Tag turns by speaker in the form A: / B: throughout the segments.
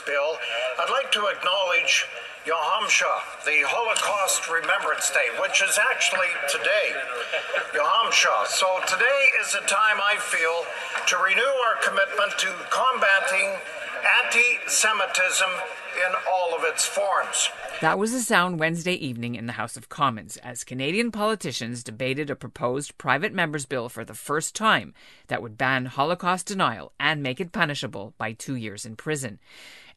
A: bill, I'd like to acknowledge Yom HaMashiach, the Holocaust Remembrance Day, which is actually today. Yom HaMashiach. So today is a time I feel to renew our commitment to combating anti Semitism in all of its forms.
B: That was the sound Wednesday evening in the House of Commons as Canadian politicians debated a proposed private member's bill for the first time that would ban Holocaust denial and make it punishable by two years in prison.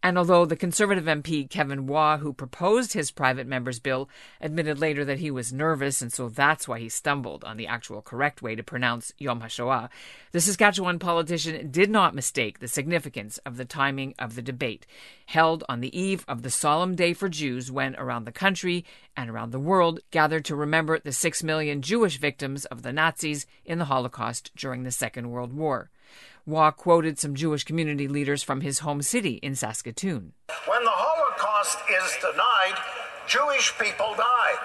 B: And although the Conservative MP Kevin Waugh, who proposed his private member's bill, admitted later that he was nervous and so that's why he stumbled on the actual correct way to pronounce Yom HaShoah, the Saskatchewan politician did not mistake the significance of the timing of the debate, held on the eve of the solemn day for Jews when around the country and around the world gathered to remember the six million Jewish victims of the Nazis in the Holocaust during the Second World War. Waugh quoted some Jewish community leaders from his home city in Saskatoon.
A: When the Holocaust is denied, Jewish people die.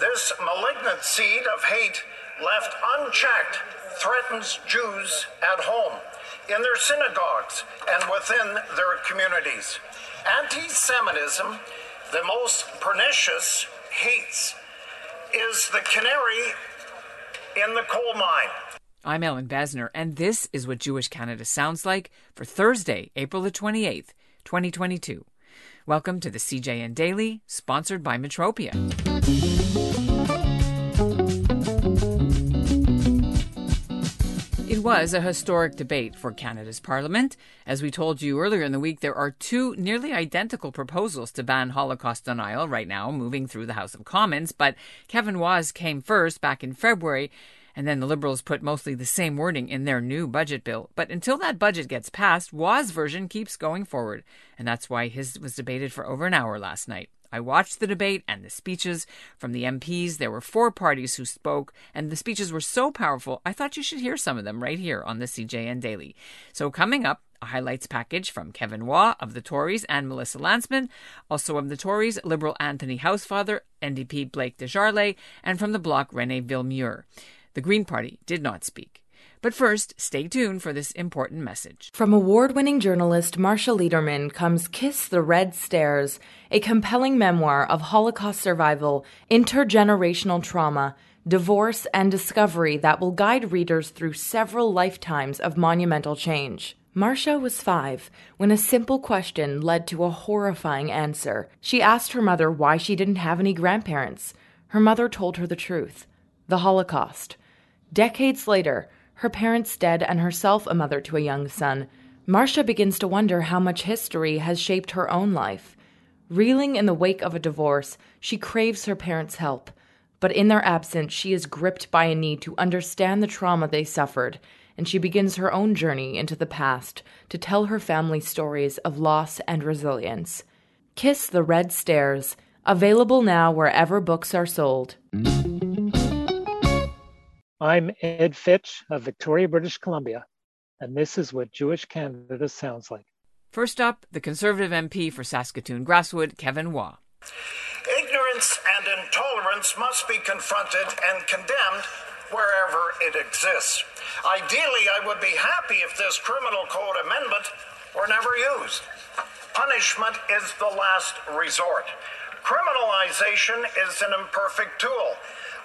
A: This malignant seed of hate left unchecked threatens Jews at home, in their synagogues, and within their communities. Anti Semitism, the most pernicious hates, is the canary in the coal mine.
B: I'm Ellin Bessner, and this is what Jewish Canada sounds like for Thursday, April the 28th, 2022. Welcome to the CJN Daily, sponsored by Metropia. It was a historic debate for Canada's Parliament. As we told you earlier in the week, there are two nearly identical proposals to ban Holocaust denial right now moving through the House of Commons, but Kevin Waugh's came first back in February and then the Liberals put mostly the same wording in their new budget bill. But until that budget gets passed, Waugh's version keeps going forward. And that's why his was debated for over an hour last night. I watched the debate and the speeches from the MPs. There were four parties who spoke, and the speeches were so powerful, I thought you should hear some of them right here on the CJN Daily. So, coming up, a highlights package from Kevin Waugh of the Tories and Melissa Lantsman, also of the Tories, Liberal Anthony Housefather, NDP Blake Desjarlais, and from the Bloc Rene Villemure. The Green Party did not speak. But first, stay tuned for this important message.
C: From award winning journalist Marsha Lederman comes Kiss the Red Stairs, a compelling memoir of Holocaust survival, intergenerational trauma, divorce, and discovery that will guide readers through several lifetimes of monumental change. Marsha was five when a simple question led to a horrifying answer. She asked her mother why she didn't have any grandparents. Her mother told her the truth the Holocaust. Decades later, her parents dead and herself a mother to a young son, Marsha begins to wonder how much history has shaped her own life. Reeling in the wake of a divorce, she craves her parents' help, but in their absence, she is gripped by a need to understand the trauma they suffered, and she begins her own journey into the past to tell her family stories of loss and resilience. Kiss the Red Stairs, available now wherever books are sold.
D: I'm Ed Fitch of Victoria, British Columbia, and this is what Jewish Canada sounds like.
B: First up, the Conservative MP for Saskatoon Grasswood, Kevin Waugh.
A: Ignorance and intolerance must be confronted and condemned wherever it exists. Ideally, I would be happy if this criminal code amendment were never used. Punishment is the last resort. Criminalization is an imperfect tool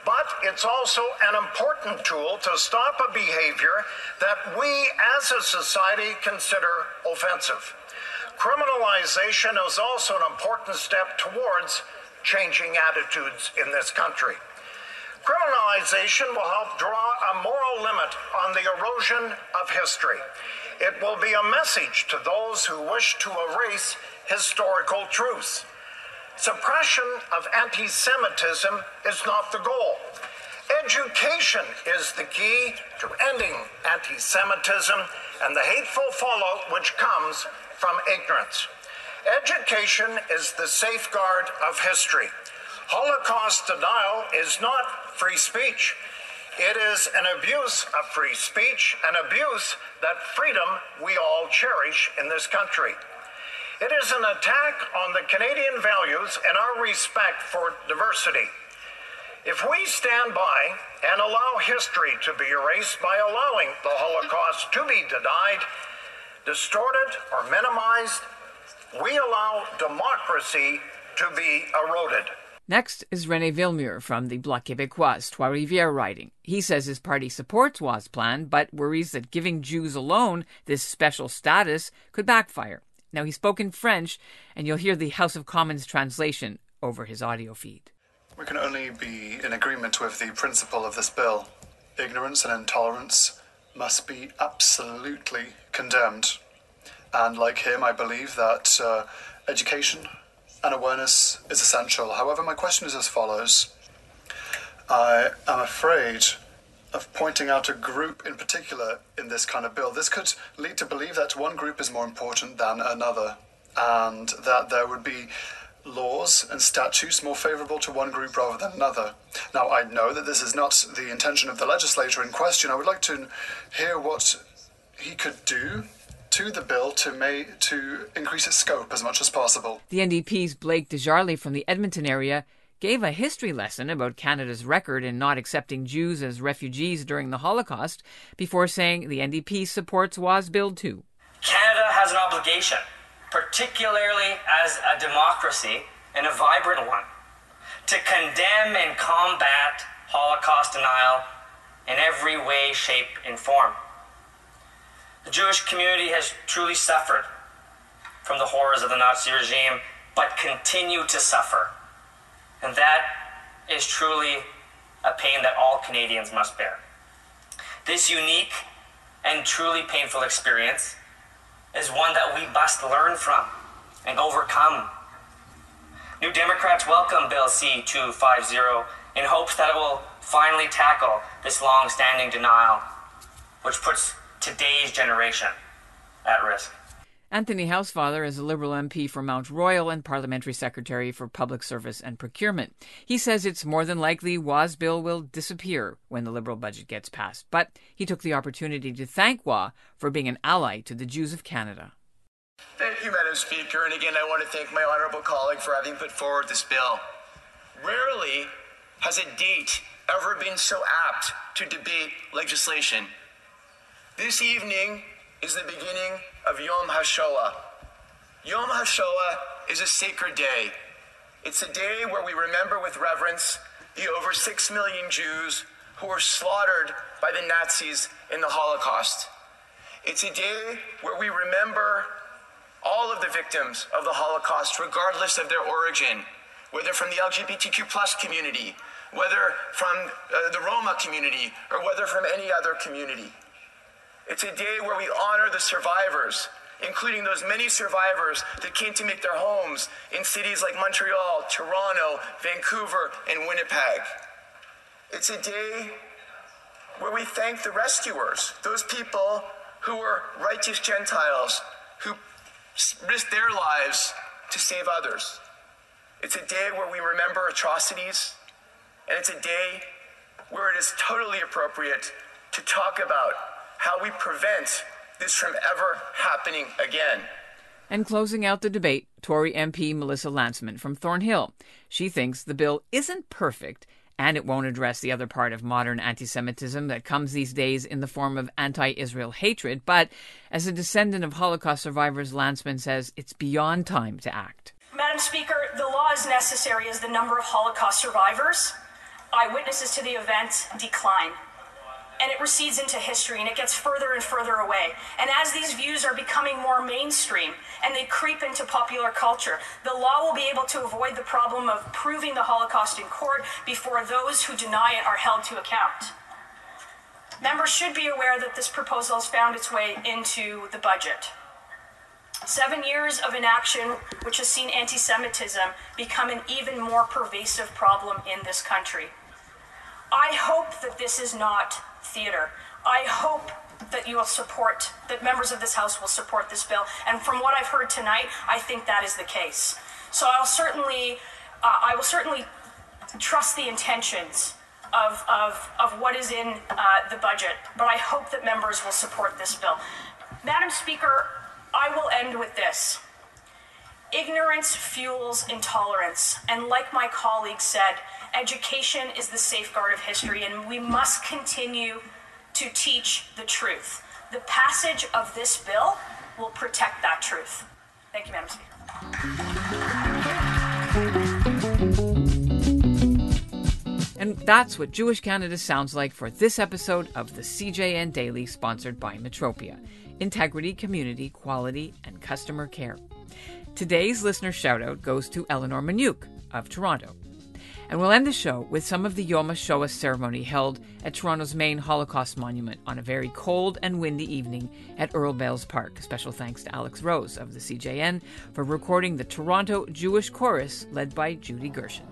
A: but it's also an important tool to stop a behavior that we as a society consider offensive. Criminalization is also an important step towards changing attitudes in this country. Criminalization will help draw a moral limit on the erosion of history. It will be a message to those who wish to erase historical truths. Suppression of anti Semitism is not the goal. Education is the key to ending anti Semitism and the hateful fallout which comes from ignorance. Education is the safeguard of history. Holocaust denial is not free speech. It is an abuse of free speech, an abuse that freedom we all cherish in this country. It is an attack on the Canadian values and our respect for diversity. If we stand by and allow history to be erased by allowing the Holocaust to be denied, distorted, or minimized, we allow democracy to be eroded.
B: Next is René Villemure from the Bloc Québécois, Trois Rivières riding. He says his party supports Roy's plan, but worries that giving Jews alone this special status could backfire. Now, he spoke in French, and you'll hear the House of Commons translation over his audio feed.
E: We can only be in agreement with the principle of this bill. Ignorance and intolerance must be absolutely condemned. And like him, I believe that uh, education and awareness is essential. However, my question is as follows I am afraid of pointing out a group in particular in this kind of bill. This could lead to believe that one group is more important than another, and that there would be laws and statutes more favourable to one group rather than another. Now, I know that this is not the intention of the legislator in question. I would like to hear what he could do to the bill to make, to increase its scope as much as possible.
B: The NDP's Blake Desjarlais from the Edmonton area gave a history lesson about Canada's record in not accepting Jews as refugees during the Holocaust before saying the NDP supports Waugh's Bill too.
F: Canada has an obligation, particularly as a democracy and a vibrant one, to condemn and combat Holocaust denial in every way, shape, and form. The Jewish community has truly suffered from the horrors of the Nazi regime, but continue to suffer. And that is truly a pain that all Canadians must bear. This unique and truly painful experience is one that we must learn from and overcome. New Democrats welcome Bill C 250 in hopes that it will finally tackle this long standing denial, which puts today's generation at risk.
B: Anthony Housefather is a Liberal MP for Mount Royal and Parliamentary Secretary for Public Service and Procurement. He says it's more than likely Waugh's bill will disappear when the Liberal budget gets passed, but he took the opportunity to thank Waugh for being an ally to the Jews of Canada.
G: Thank you, Madam Speaker, and again I want to thank my honourable colleague for having put forward this bill. Rarely has a date ever been so apt to debate legislation. This evening is the beginning of Yom HaShoah. Yom HaShoah is a sacred day. It's a day where we remember with reverence the over six million Jews who were slaughtered by the Nazis in the Holocaust. It's a day where we remember all of the victims of the Holocaust, regardless of their origin, whether from the LGBTQ plus community, whether from uh, the Roma community, or whether from any other community. It's a day where we honor the survivors, including those many survivors that came to make their homes in cities like Montreal, Toronto, Vancouver, and Winnipeg. It's a day where we thank the rescuers, those people who were righteous Gentiles who risked their lives to save others. It's a day where we remember atrocities, and it's a day where it is totally appropriate to talk about how we prevent this from ever happening again.
B: And closing out the debate, Tory MP Melissa Lantsman from Thornhill. She thinks the bill isn't perfect and it won't address the other part of modern anti Semitism that comes these days in the form of anti Israel hatred. But as a descendant of Holocaust survivors, Lantsman says it's beyond time to act.
H: Madam Speaker, the law is necessary as the number of Holocaust survivors, eyewitnesses to the event, decline and it recedes into history and it gets further and further away. And as these views are becoming more mainstream and they creep into popular culture, the law will be able to avoid the problem of proving the Holocaust in court before those who deny it are held to account. Members should be aware that this proposal has found its way into the budget. Seven years of inaction, which has seen anti Semitism become an even more pervasive problem in this country. I hope that this is not theater. I hope that you will support, that members of this House will support this bill. And from what I've heard tonight, I think that is the case. So I'll certainly, uh, I will certainly trust the intentions of, of, of what is in uh, the budget, but I hope that members will support this bill. Madam Speaker, I will end with this. Ignorance fuels intolerance, and like my colleague said, education is the safeguard of history, and we must continue to teach the truth. The passage of this bill will protect that truth. Thank you, Madam Speaker.
B: And that's what Jewish Canada sounds like for this episode of the CJN Daily, sponsored by Metropia Integrity, Community, Quality, and Customer Care. Today's listener shoutout goes to Eleanor Manuk of Toronto. And we'll end the show with some of the Yom HaShoah ceremony held at Toronto's main Holocaust monument on a very cold and windy evening at Earl Bales Park. Special thanks to Alex Rose of the CJN for recording the Toronto Jewish Chorus led by Judy Gershon.